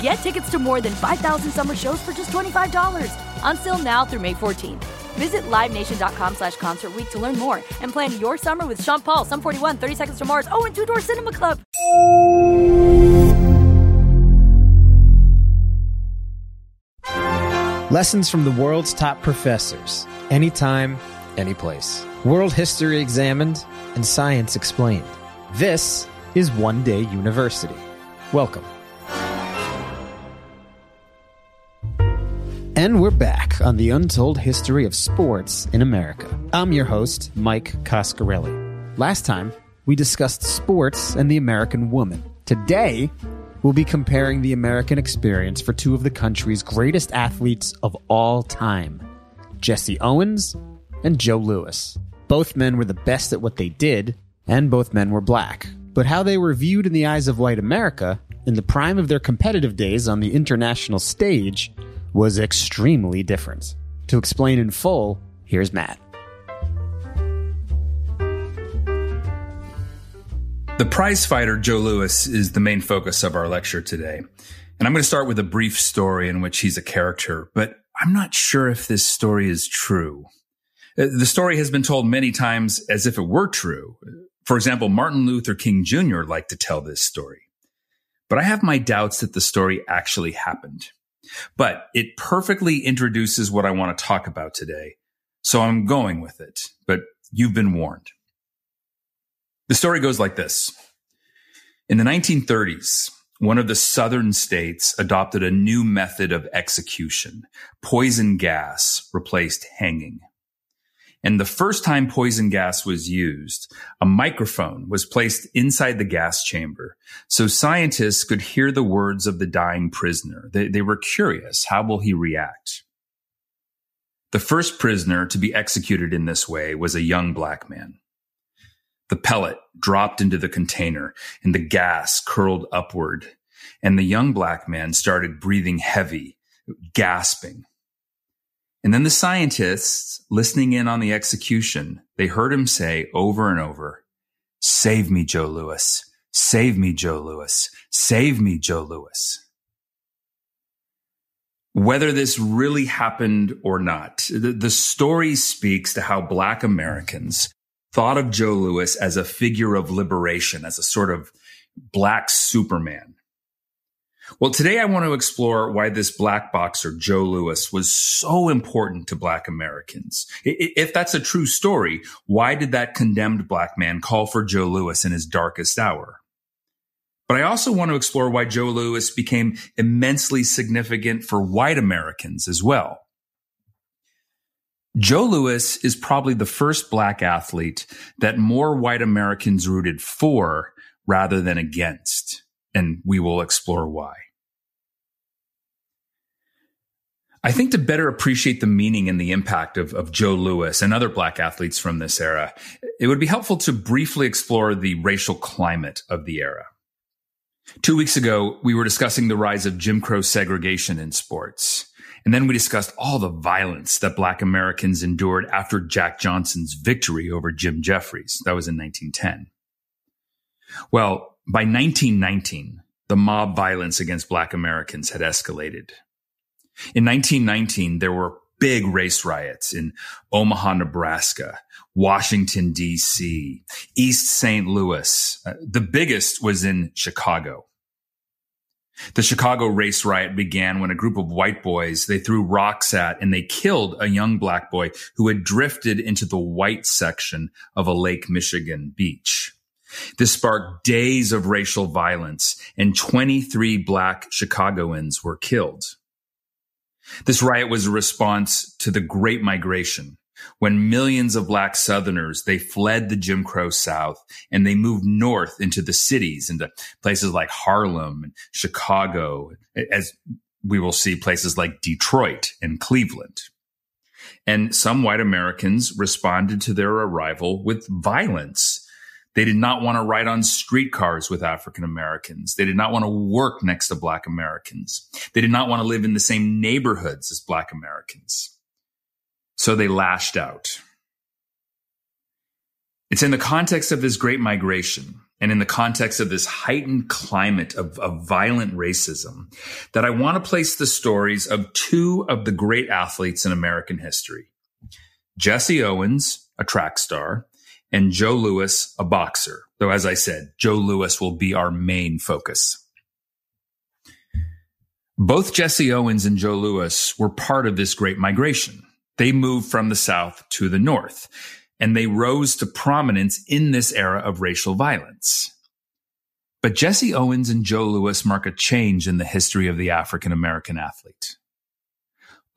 Get tickets to more than 5,000 summer shows for just $25. Until now through May 14th. Visit LiveNation.com slash Concert Week to learn more and plan your summer with Sean Paul, Sum 41, 30 Seconds to Mars, oh, and Two Door Cinema Club. Lessons from the world's top professors. Anytime, anyplace. World history examined and science explained. This is One Day University. Welcome. And we're back on the untold history of sports in America. I'm your host, Mike Coscarelli. Last time, we discussed sports and the American woman. Today, we'll be comparing the American experience for two of the country's greatest athletes of all time Jesse Owens and Joe Louis. Both men were the best at what they did, and both men were black. But how they were viewed in the eyes of white America, in the prime of their competitive days on the international stage, was extremely different. To explain in full, here's Matt. The prize fighter, Joe Louis is the main focus of our lecture today. And I'm going to start with a brief story in which he's a character, but I'm not sure if this story is true. Uh, the story has been told many times as if it were true. For example, Martin Luther King Jr. liked to tell this story. But I have my doubts that the story actually happened. But it perfectly introduces what I want to talk about today. So I'm going with it, but you've been warned. The story goes like this. In the 1930s, one of the southern states adopted a new method of execution. Poison gas replaced hanging. And the first time poison gas was used, a microphone was placed inside the gas chamber so scientists could hear the words of the dying prisoner. They, they were curious. How will he react? The first prisoner to be executed in this way was a young black man. The pellet dropped into the container and the gas curled upward. And the young black man started breathing heavy, gasping. And then the scientists listening in on the execution, they heard him say over and over, save me, Joe Louis. Save me, Joe Louis. Save me, Joe Louis. Whether this really happened or not, the, the story speaks to how black Americans thought of Joe Louis as a figure of liberation, as a sort of black Superman. Well, today I want to explore why this black boxer, Joe Louis, was so important to black Americans. If that's a true story, why did that condemned black man call for Joe Louis in his darkest hour? But I also want to explore why Joe Louis became immensely significant for white Americans as well. Joe Louis is probably the first black athlete that more white Americans rooted for rather than against and we will explore why. I think to better appreciate the meaning and the impact of, of Joe Louis and other black athletes from this era, it would be helpful to briefly explore the racial climate of the era. Two weeks ago, we were discussing the rise of Jim Crow segregation in sports. And then we discussed all the violence that black Americans endured after Jack Johnson's victory over Jim Jeffries. That was in 1910. Well, by 1919, the mob violence against black Americans had escalated. In 1919, there were big race riots in Omaha, Nebraska, Washington, D.C., East St. Louis. Uh, the biggest was in Chicago. The Chicago race riot began when a group of white boys they threw rocks at and they killed a young black boy who had drifted into the white section of a Lake Michigan beach. This sparked days of racial violence and 23 black Chicagoans were killed. This riot was a response to the Great Migration, when millions of black Southerners, they fled the Jim Crow South and they moved north into the cities, into places like Harlem and Chicago, as we will see places like Detroit and Cleveland. And some white Americans responded to their arrival with violence they did not want to ride on streetcars with African Americans. They did not want to work next to Black Americans. They did not want to live in the same neighborhoods as Black Americans. So they lashed out. It's in the context of this great migration and in the context of this heightened climate of, of violent racism that I want to place the stories of two of the great athletes in American history. Jesse Owens, a track star, and Joe Louis, a boxer. Though, as I said, Joe Louis will be our main focus. Both Jesse Owens and Joe Louis were part of this great migration. They moved from the South to the North, and they rose to prominence in this era of racial violence. But Jesse Owens and Joe Louis mark a change in the history of the African American athlete.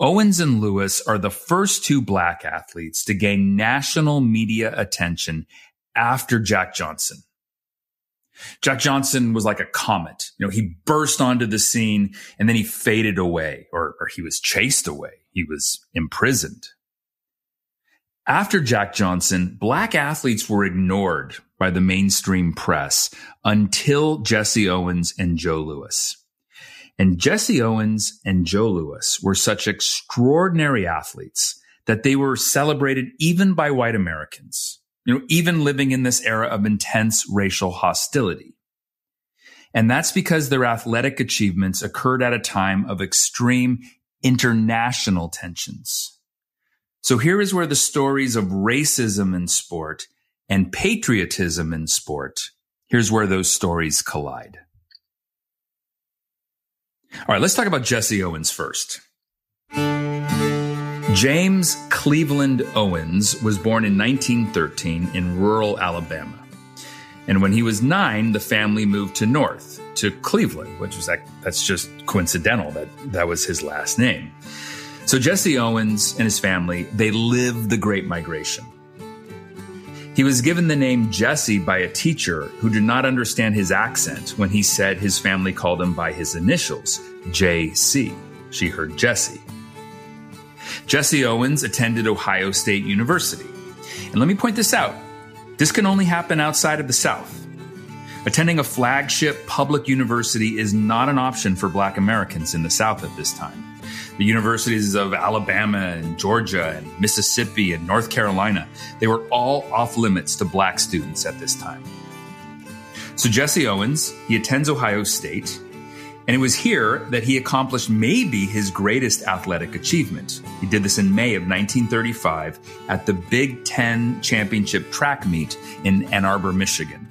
Owens and Louis are the first two black athletes to gain national media attention after Jack Johnson. Jack Johnson was like a comet. You know, he burst onto the scene and then he faded away or, or he was chased away. He was imprisoned. After Jack Johnson, black athletes were ignored by the mainstream press until Jesse Owens and Joe Louis. And Jesse Owens and Joe Louis were such extraordinary athletes that they were celebrated even by white Americans, you know, even living in this era of intense racial hostility. And that's because their athletic achievements occurred at a time of extreme international tensions. So here is where the stories of racism in sport and patriotism in sport, here's where those stories collide. All right, let's talk about Jesse Owens first. James Cleveland Owens was born in 1913 in rural Alabama. And when he was nine, the family moved to North, to Cleveland, which was like, that's just coincidental that that was his last name. So Jesse Owens and his family, they lived the Great Migration. He was given the name Jesse by a teacher who did not understand his accent when he said his family called him by his initials, JC. She heard Jesse. Jesse Owens attended Ohio State University. And let me point this out this can only happen outside of the South. Attending a flagship public university is not an option for Black Americans in the South at this time the universities of Alabama and Georgia and Mississippi and North Carolina, they were all off limits to black students at this time. So Jesse Owens, he attends Ohio State, and it was here that he accomplished maybe his greatest athletic achievement. He did this in May of 1935 at the Big Ten Championship track meet in Ann Arbor, Michigan.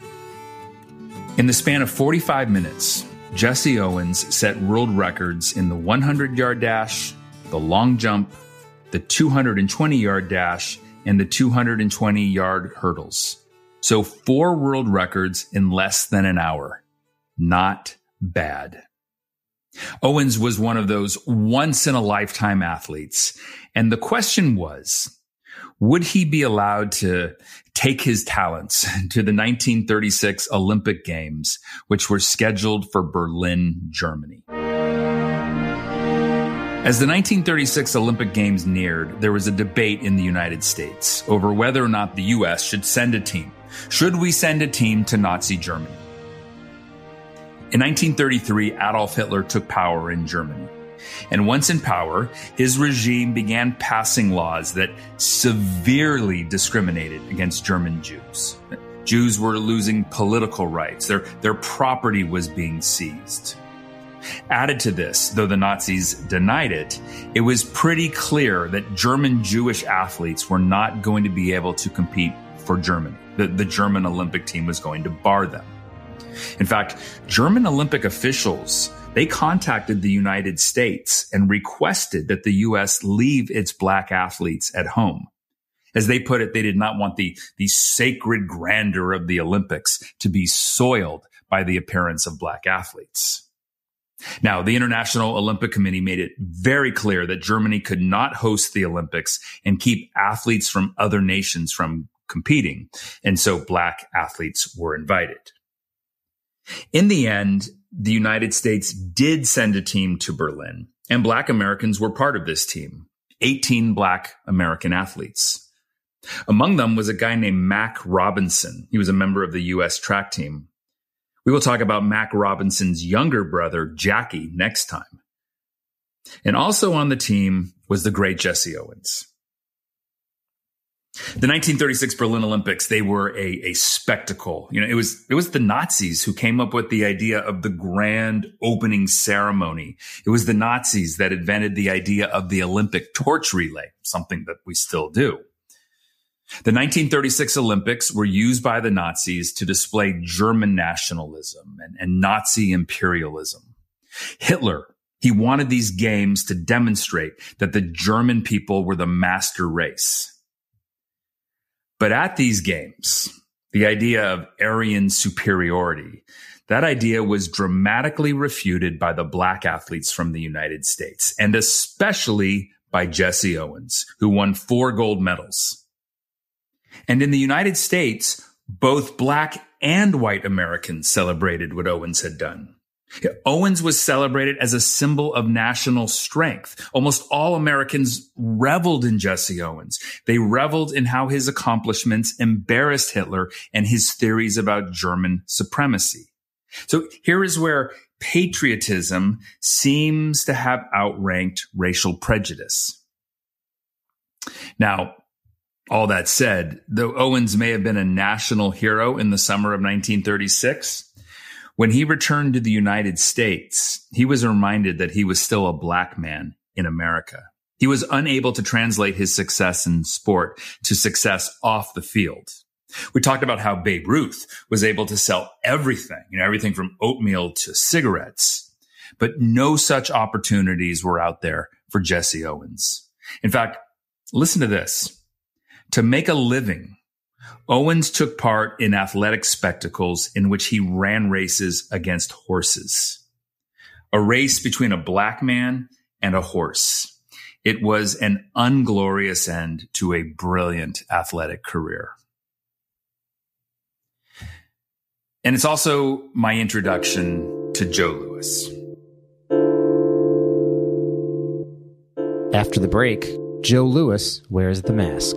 In the span of 45 minutes, Jesse Owens set world records in the 100 yard dash, the long jump, the 220 yard dash, and the 220 yard hurdles. So four world records in less than an hour. Not bad. Owens was one of those once in a lifetime athletes. And the question was, would he be allowed to take his talents to the 1936 Olympic Games, which were scheduled for Berlin, Germany? As the 1936 Olympic Games neared, there was a debate in the United States over whether or not the U.S. should send a team. Should we send a team to Nazi Germany? In 1933, Adolf Hitler took power in Germany. And once in power, his regime began passing laws that severely discriminated against German Jews. Jews were losing political rights. Their, their property was being seized. Added to this, though the Nazis denied it, it was pretty clear that German Jewish athletes were not going to be able to compete for Germany. The, the German Olympic team was going to bar them. In fact, German Olympic officials they contacted the United States and requested that the U.S. leave its black athletes at home. As they put it, they did not want the, the sacred grandeur of the Olympics to be soiled by the appearance of black athletes. Now, the International Olympic Committee made it very clear that Germany could not host the Olympics and keep athletes from other nations from competing. And so black athletes were invited. In the end, the United States did send a team to Berlin and black Americans were part of this team. 18 black American athletes. Among them was a guy named Mac Robinson. He was a member of the U.S. track team. We will talk about Mac Robinson's younger brother, Jackie, next time. And also on the team was the great Jesse Owens. The 1936 Berlin Olympics, they were a, a spectacle. You know, it was, it was the Nazis who came up with the idea of the grand opening ceremony. It was the Nazis that invented the idea of the Olympic torch relay, something that we still do. The 1936 Olympics were used by the Nazis to display German nationalism and, and, Nazi imperialism. Hitler, he wanted these games to demonstrate that the German people were the master race. But at these games, the idea of Aryan superiority, that idea was dramatically refuted by the black athletes from the United States, and especially by Jesse Owens, who won four gold medals. And in the United States, both black and white Americans celebrated what Owens had done. Owens was celebrated as a symbol of national strength. Almost all Americans reveled in Jesse Owens. They reveled in how his accomplishments embarrassed Hitler and his theories about German supremacy. So here is where patriotism seems to have outranked racial prejudice. Now, all that said, though Owens may have been a national hero in the summer of 1936, when he returned to the United States, he was reminded that he was still a black man in America. He was unable to translate his success in sport to success off the field. We talked about how Babe Ruth was able to sell everything, you know, everything from oatmeal to cigarettes, but no such opportunities were out there for Jesse Owens. In fact, listen to this. To make a living, Owens took part in athletic spectacles in which he ran races against horses. A race between a black man and a horse. It was an unglorious end to a brilliant athletic career. And it's also my introduction to Joe Louis. After the break, Joe Louis wears the mask.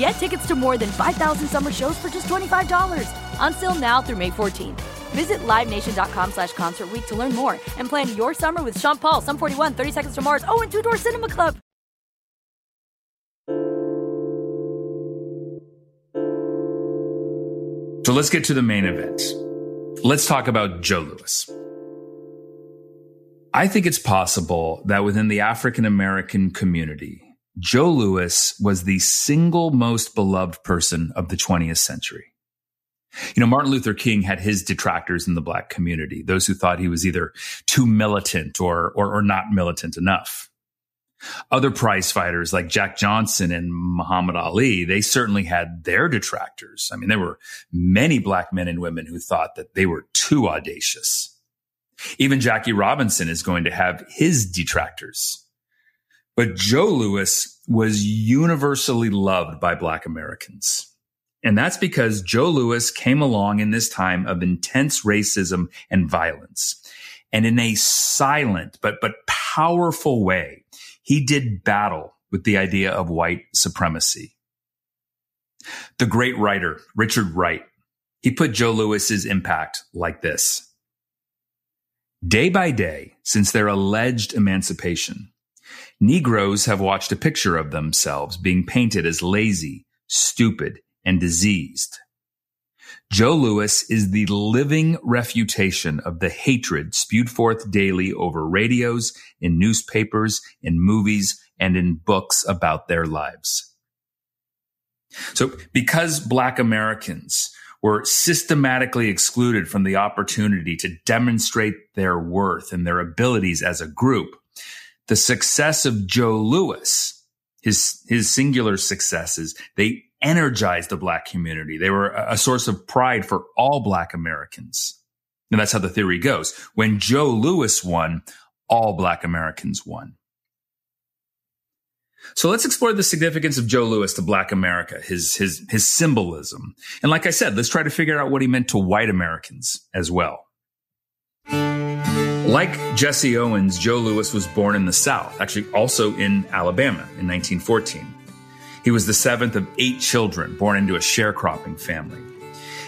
Get tickets to more than 5,000 summer shows for just $25. Until now through May 14th. Visit LiveNation.com slash Concert to learn more and plan your summer with Sean Paul, Sum 41, 30 Seconds to Mars, oh, and Two Door Cinema Club. So let's get to the main event. Let's talk about Joe Louis. I think it's possible that within the African American community, Joe Louis was the single most beloved person of the 20th century. You know, Martin Luther King had his detractors in the black community, those who thought he was either too militant or, or, or not militant enough. Other prize fighters like Jack Johnson and Muhammad Ali, they certainly had their detractors. I mean, there were many black men and women who thought that they were too audacious. Even Jackie Robinson is going to have his detractors. But Joe Louis was universally loved by black Americans. And that's because Joe Louis came along in this time of intense racism and violence. And in a silent but, but powerful way, he did battle with the idea of white supremacy. The great writer, Richard Wright, he put Joe Louis's impact like this. Day by day, since their alleged emancipation, Negroes have watched a picture of themselves being painted as lazy, stupid, and diseased. Joe Louis is the living refutation of the hatred spewed forth daily over radios, in newspapers, in movies, and in books about their lives. So because black Americans were systematically excluded from the opportunity to demonstrate their worth and their abilities as a group, the success of Joe Louis, his, his singular successes, they energized the black community. They were a source of pride for all black Americans. And that's how the theory goes. When Joe Louis won, all black Americans won. So let's explore the significance of Joe Louis to black America, his, his, his symbolism. And like I said, let's try to figure out what he meant to white Americans as well. Like Jesse Owens, Joe Louis was born in the South, actually also in Alabama in 1914. He was the seventh of eight children born into a sharecropping family.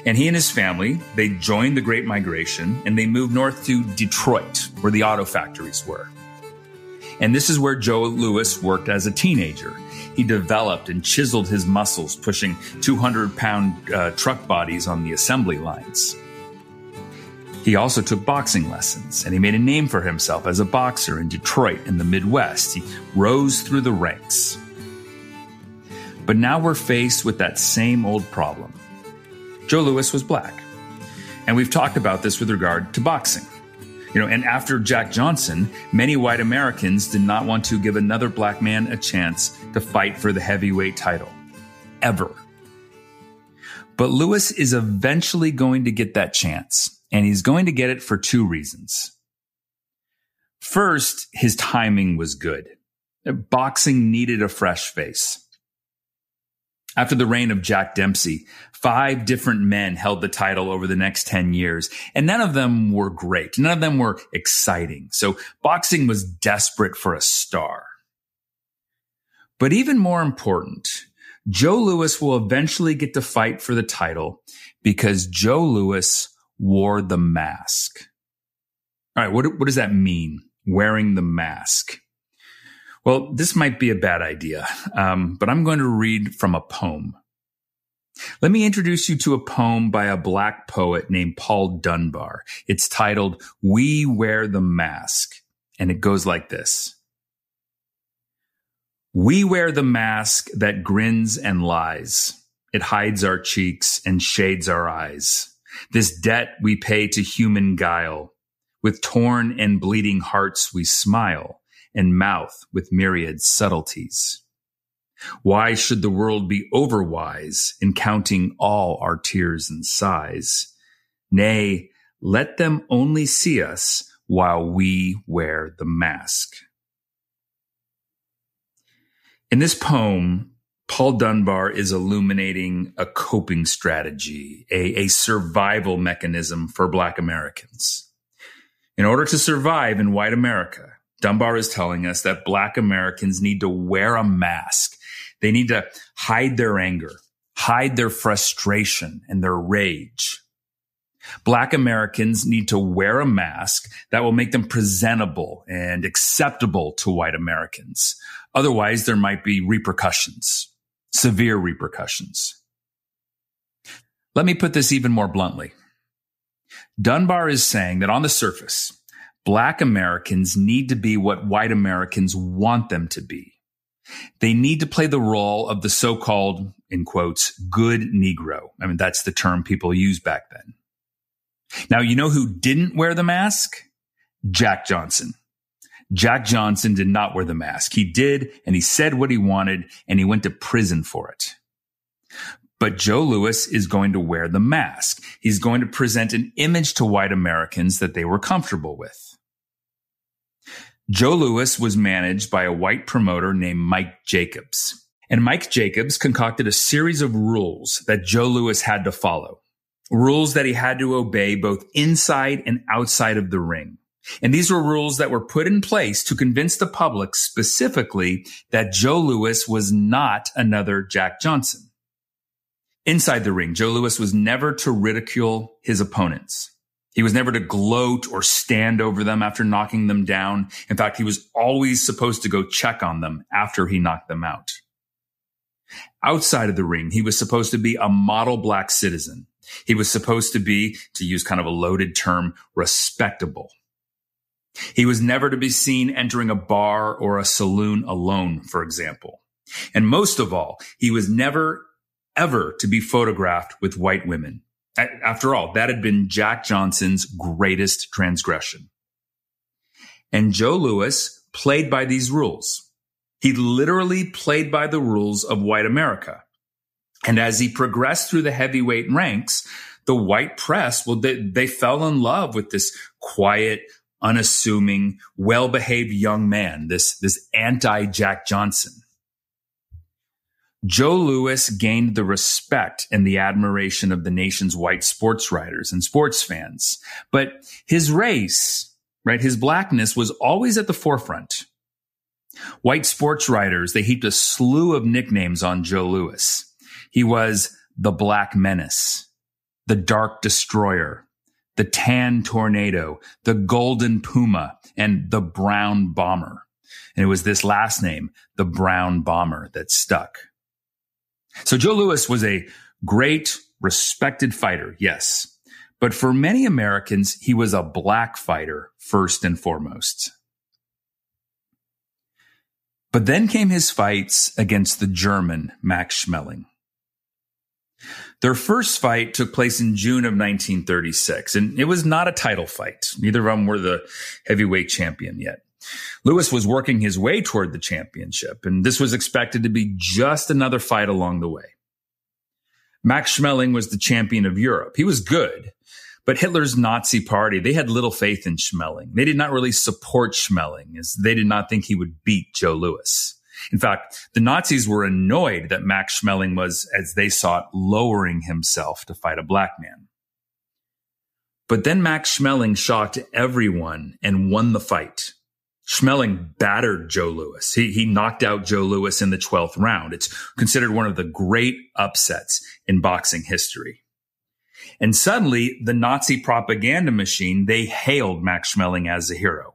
And he and his family, they joined the Great Migration and they moved north to Detroit, where the auto factories were. And this is where Joe Louis worked as a teenager. He developed and chiseled his muscles, pushing 200 pound uh, truck bodies on the assembly lines. He also took boxing lessons and he made a name for himself as a boxer in Detroit in the Midwest. He rose through the ranks. But now we're faced with that same old problem. Joe Louis was black. And we've talked about this with regard to boxing. You know, and after Jack Johnson, many white Americans did not want to give another black man a chance to fight for the heavyweight title. Ever. But Louis is eventually going to get that chance, and he's going to get it for two reasons. First, his timing was good. Boxing needed a fresh face. After the reign of Jack Dempsey, five different men held the title over the next 10 years, and none of them were great. None of them were exciting. So boxing was desperate for a star. But even more important, Joe Louis will eventually get to fight for the title because Joe Louis wore the mask. All right, what, what does that mean? Wearing the mask. Well, this might be a bad idea, um, but I'm going to read from a poem. Let me introduce you to a poem by a black poet named Paul Dunbar. It's titled We Wear the Mask, and it goes like this. We wear the mask that grins and lies. It hides our cheeks and shades our eyes. This debt we pay to human guile. With torn and bleeding hearts we smile and mouth with myriad subtleties. Why should the world be overwise in counting all our tears and sighs? Nay, let them only see us while we wear the mask. In this poem, Paul Dunbar is illuminating a coping strategy, a, a, survival mechanism for Black Americans. In order to survive in white America, Dunbar is telling us that Black Americans need to wear a mask. They need to hide their anger, hide their frustration and their rage. Black Americans need to wear a mask that will make them presentable and acceptable to white Americans. Otherwise, there might be repercussions, severe repercussions. Let me put this even more bluntly. Dunbar is saying that on the surface, black Americans need to be what white Americans want them to be. They need to play the role of the so-called, in quotes, good Negro. I mean, that's the term people used back then. Now, you know who didn't wear the mask? Jack Johnson. Jack Johnson did not wear the mask. He did, and he said what he wanted, and he went to prison for it. But Joe Louis is going to wear the mask. He's going to present an image to white Americans that they were comfortable with. Joe Louis was managed by a white promoter named Mike Jacobs. And Mike Jacobs concocted a series of rules that Joe Louis had to follow rules that he had to obey both inside and outside of the ring. And these were rules that were put in place to convince the public specifically that Joe Louis was not another Jack Johnson. Inside the ring, Joe Louis was never to ridicule his opponents. He was never to gloat or stand over them after knocking them down. In fact, he was always supposed to go check on them after he knocked them out. Outside of the ring, he was supposed to be a model black citizen he was supposed to be, to use kind of a loaded term, respectable. He was never to be seen entering a bar or a saloon alone, for example. And most of all, he was never ever to be photographed with white women. After all, that had been Jack Johnson's greatest transgression. And Joe Louis played by these rules. He literally played by the rules of white America. And as he progressed through the heavyweight ranks, the white press, well, they, they fell in love with this quiet, unassuming, well-behaved young man, this, this anti Jack Johnson. Joe Louis gained the respect and the admiration of the nation's white sports writers and sports fans. But his race, right, his blackness was always at the forefront. White sports writers, they heaped a slew of nicknames on Joe Louis. He was the Black Menace, the Dark Destroyer, the Tan Tornado, the Golden Puma, and the Brown Bomber. And it was this last name, the Brown Bomber, that stuck. So Joe Louis was a great, respected fighter, yes. But for many Americans, he was a black fighter first and foremost. But then came his fights against the German Max Schmeling. Their first fight took place in June of 1936, and it was not a title fight. Neither of them were the heavyweight champion yet. Louis was working his way toward the championship, and this was expected to be just another fight along the way. Max Schmeling was the champion of Europe. He was good, but Hitler's Nazi party, they had little faith in Schmeling. They did not really support Schmeling as they did not think he would beat Joe Louis. In fact, the Nazis were annoyed that Max Schmeling was, as they saw it, lowering himself to fight a black man. But then Max Schmeling shocked everyone and won the fight. Schmeling battered Joe Louis. He, he knocked out Joe Louis in the 12th round. It's considered one of the great upsets in boxing history. And suddenly the Nazi propaganda machine, they hailed Max Schmeling as a hero.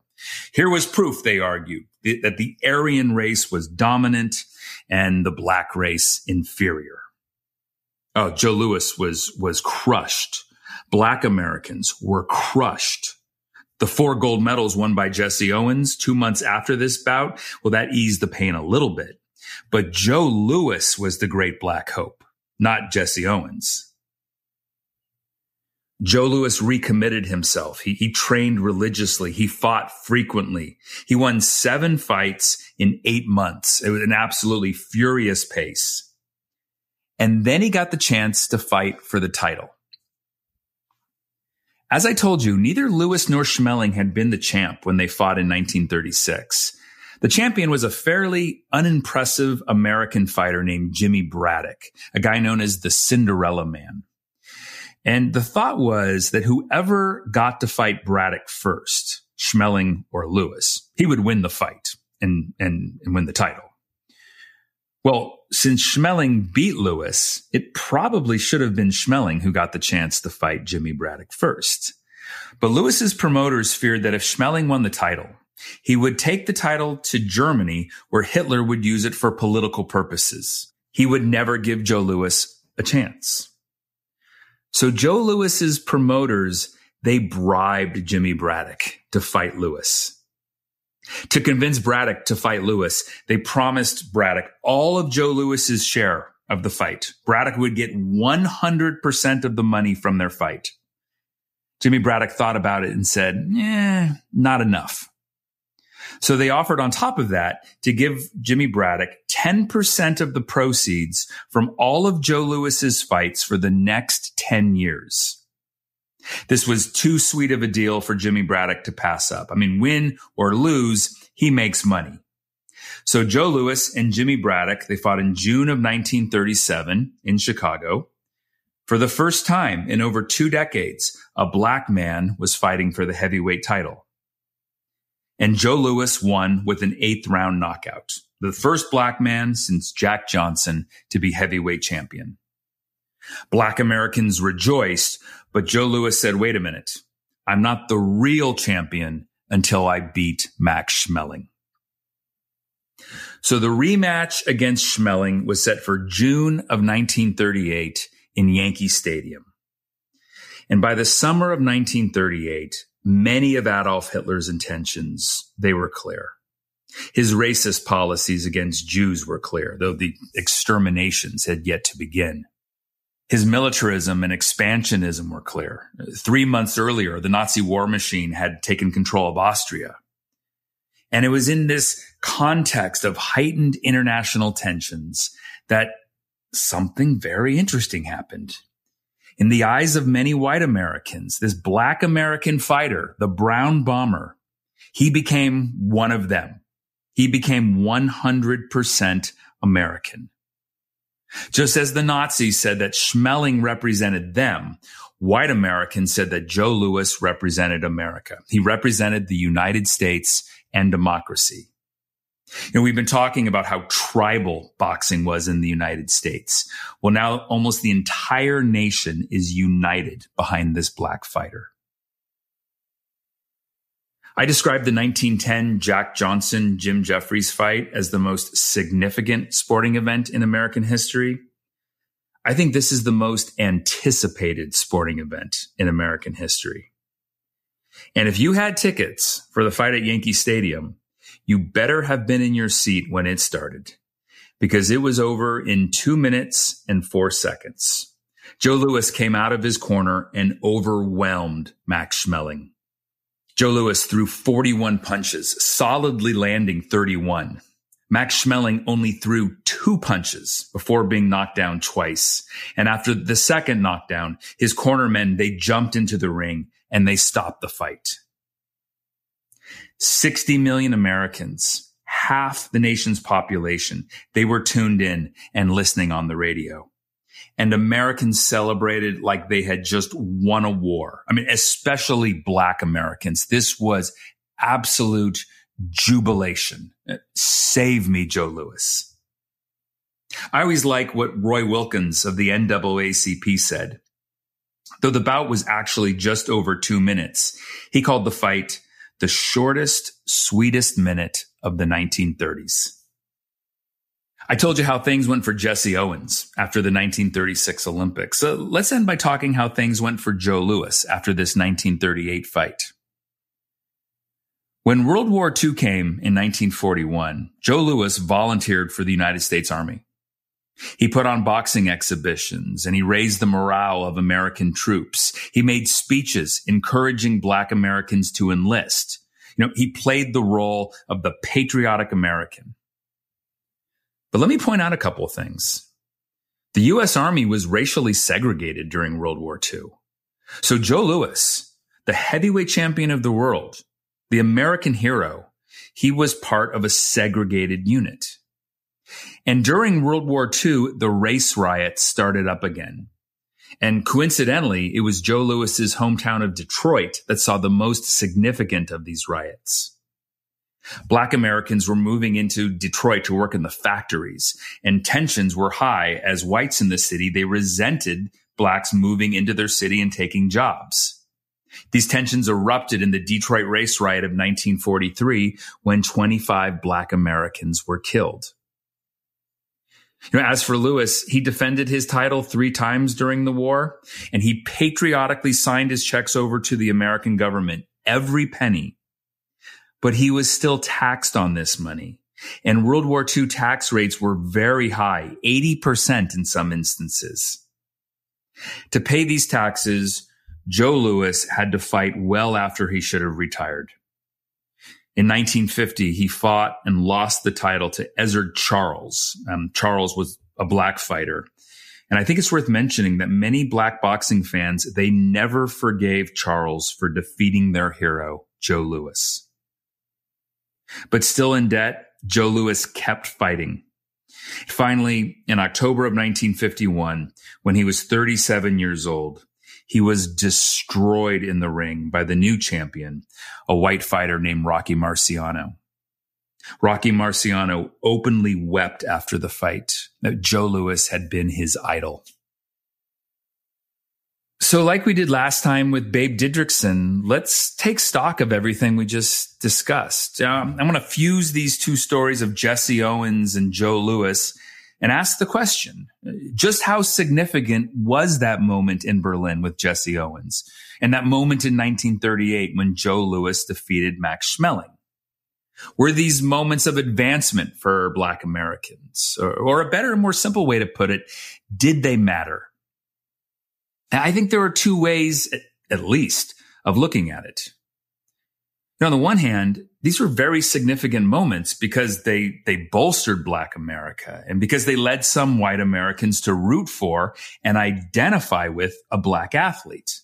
Here was proof, they argued, that the Aryan race was dominant and the black race inferior. Oh, Joe Louis was, was crushed. Black Americans were crushed. The four gold medals won by Jesse Owens two months after this bout, well, that eased the pain a little bit. But Joe Louis was the great black hope, not Jesse Owens. Joe Louis recommitted himself. He, he trained religiously. He fought frequently. He won seven fights in eight months. It was an absolutely furious pace. And then he got the chance to fight for the title. As I told you, neither Louis nor Schmeling had been the champ when they fought in 1936. The champion was a fairly unimpressive American fighter named Jimmy Braddock, a guy known as the Cinderella Man. And the thought was that whoever got to fight Braddock first, Schmeling or Louis, he would win the fight and, and, and win the title. Well, since Schmeling beat Louis, it probably should have been Schmeling who got the chance to fight Jimmy Braddock first. But Louis's promoters feared that if Schmeling won the title, he would take the title to Germany where Hitler would use it for political purposes. He would never give Joe Louis a chance. So Joe Louis's promoters, they bribed Jimmy Braddock to fight Louis. To convince Braddock to fight Louis, they promised Braddock all of Joe Louis's share of the fight. Braddock would get 100% of the money from their fight. Jimmy Braddock thought about it and said, eh, not enough. So they offered on top of that to give Jimmy Braddock 10% of the proceeds from all of Joe Louis's fights for the next 10 years. This was too sweet of a deal for Jimmy Braddock to pass up. I mean, win or lose, he makes money. So Joe Louis and Jimmy Braddock, they fought in June of 1937 in Chicago. For the first time in over two decades, a black man was fighting for the heavyweight title. And Joe Louis won with an eighth round knockout, the first black man since Jack Johnson to be heavyweight champion. Black Americans rejoiced, but Joe Louis said, wait a minute. I'm not the real champion until I beat Max Schmeling. So the rematch against Schmeling was set for June of 1938 in Yankee Stadium. And by the summer of 1938, many of Adolf Hitler's intentions, they were clear. His racist policies against Jews were clear, though the exterminations had yet to begin. His militarism and expansionism were clear. Three months earlier, the Nazi war machine had taken control of Austria. And it was in this context of heightened international tensions that something very interesting happened. In the eyes of many white Americans, this black American fighter, the brown bomber, he became one of them. He became 100% American. Just as the Nazis said that Schmeling represented them, white Americans said that Joe Louis represented America. He represented the United States and democracy. You know, we've been talking about how tribal boxing was in the United States. Well, now almost the entire nation is united behind this black fighter. I described the 1910 Jack Johnson Jim Jeffries fight as the most significant sporting event in American history. I think this is the most anticipated sporting event in American history. And if you had tickets for the fight at Yankee Stadium, you better have been in your seat when it started because it was over in two minutes and four seconds. Joe Louis came out of his corner and overwhelmed Max Schmeling. Joe Louis threw 41 punches, solidly landing 31. Max Schmeling only threw two punches before being knocked down twice. And after the second knockdown, his cornermen, they jumped into the ring and they stopped the fight. 60 million Americans, half the nation's population, they were tuned in and listening on the radio and Americans celebrated like they had just won a war. I mean, especially black Americans. This was absolute jubilation. Save me, Joe Louis. I always like what Roy Wilkins of the NAACP said. Though the bout was actually just over two minutes, he called the fight the shortest, sweetest minute of the 1930s. I told you how things went for Jesse Owens after the 1936 Olympics. So let's end by talking how things went for Joe Louis after this 1938 fight. When World War II came in 1941, Joe Louis volunteered for the United States Army. He put on boxing exhibitions and he raised the morale of American troops. He made speeches encouraging black Americans to enlist. You know, he played the role of the patriotic American. But let me point out a couple of things. The U.S. Army was racially segregated during World War II. So Joe Louis, the heavyweight champion of the world, the American hero, he was part of a segregated unit. And during World War II, the race riots started up again. And coincidentally, it was Joe Louis's hometown of Detroit that saw the most significant of these riots. Black Americans were moving into Detroit to work in the factories and tensions were high as whites in the city, they resented blacks moving into their city and taking jobs. These tensions erupted in the Detroit race riot of 1943 when 25 black Americans were killed. You know, as for Louis, he defended his title three times during the war, and he patriotically signed his checks over to the American government, every penny. But he was still taxed on this money. And World War II tax rates were very high, 80% in some instances. To pay these taxes, Joe Louis had to fight well after he should have retired. In 1950, he fought and lost the title to Ezzard Charles. Um, Charles was a black fighter. And I think it's worth mentioning that many black boxing fans, they never forgave Charles for defeating their hero, Joe Louis. But still in debt, Joe Louis kept fighting. Finally, in October of 1951, when he was 37 years old, he was destroyed in the ring by the new champion, a white fighter named Rocky Marciano. Rocky Marciano openly wept after the fight that Joe Louis had been his idol. So, like we did last time with Babe Didrikson, let's take stock of everything we just discussed. Um, I'm going to fuse these two stories of Jesse Owens and Joe Louis and ask the question, just how significant was that moment in Berlin with Jesse Owens and that moment in 1938 when Joe Louis defeated Max Schmeling? Were these moments of advancement for Black Americans? Or, or a better, and more simple way to put it, did they matter? I think there are two ways, at least, of looking at it. Now, on the one hand, these were very significant moments because they, they bolstered Black America and because they led some white Americans to root for and identify with a Black athlete.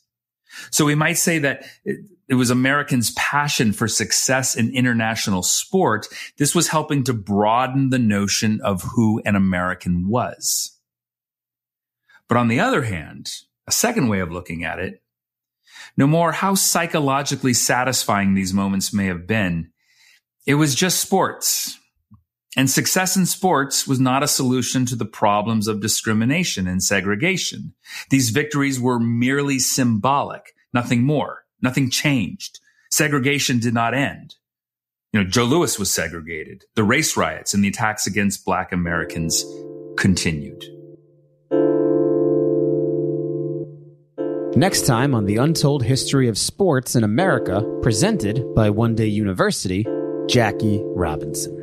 So we might say that it, it was Americans' passion for success in international sport. This was helping to broaden the notion of who an American was. But on the other hand, a second way of looking at it no more how psychologically satisfying these moments may have been, it was just sports. And success in sports was not a solution to the problems of discrimination and segregation. These victories were merely symbolic, nothing more, nothing changed. Segregation did not end. You know, Joe Louis was segregated. The race riots and the attacks against black Americans continued. Next time on the Untold History of Sports in America, presented by One Day University, Jackie Robinson.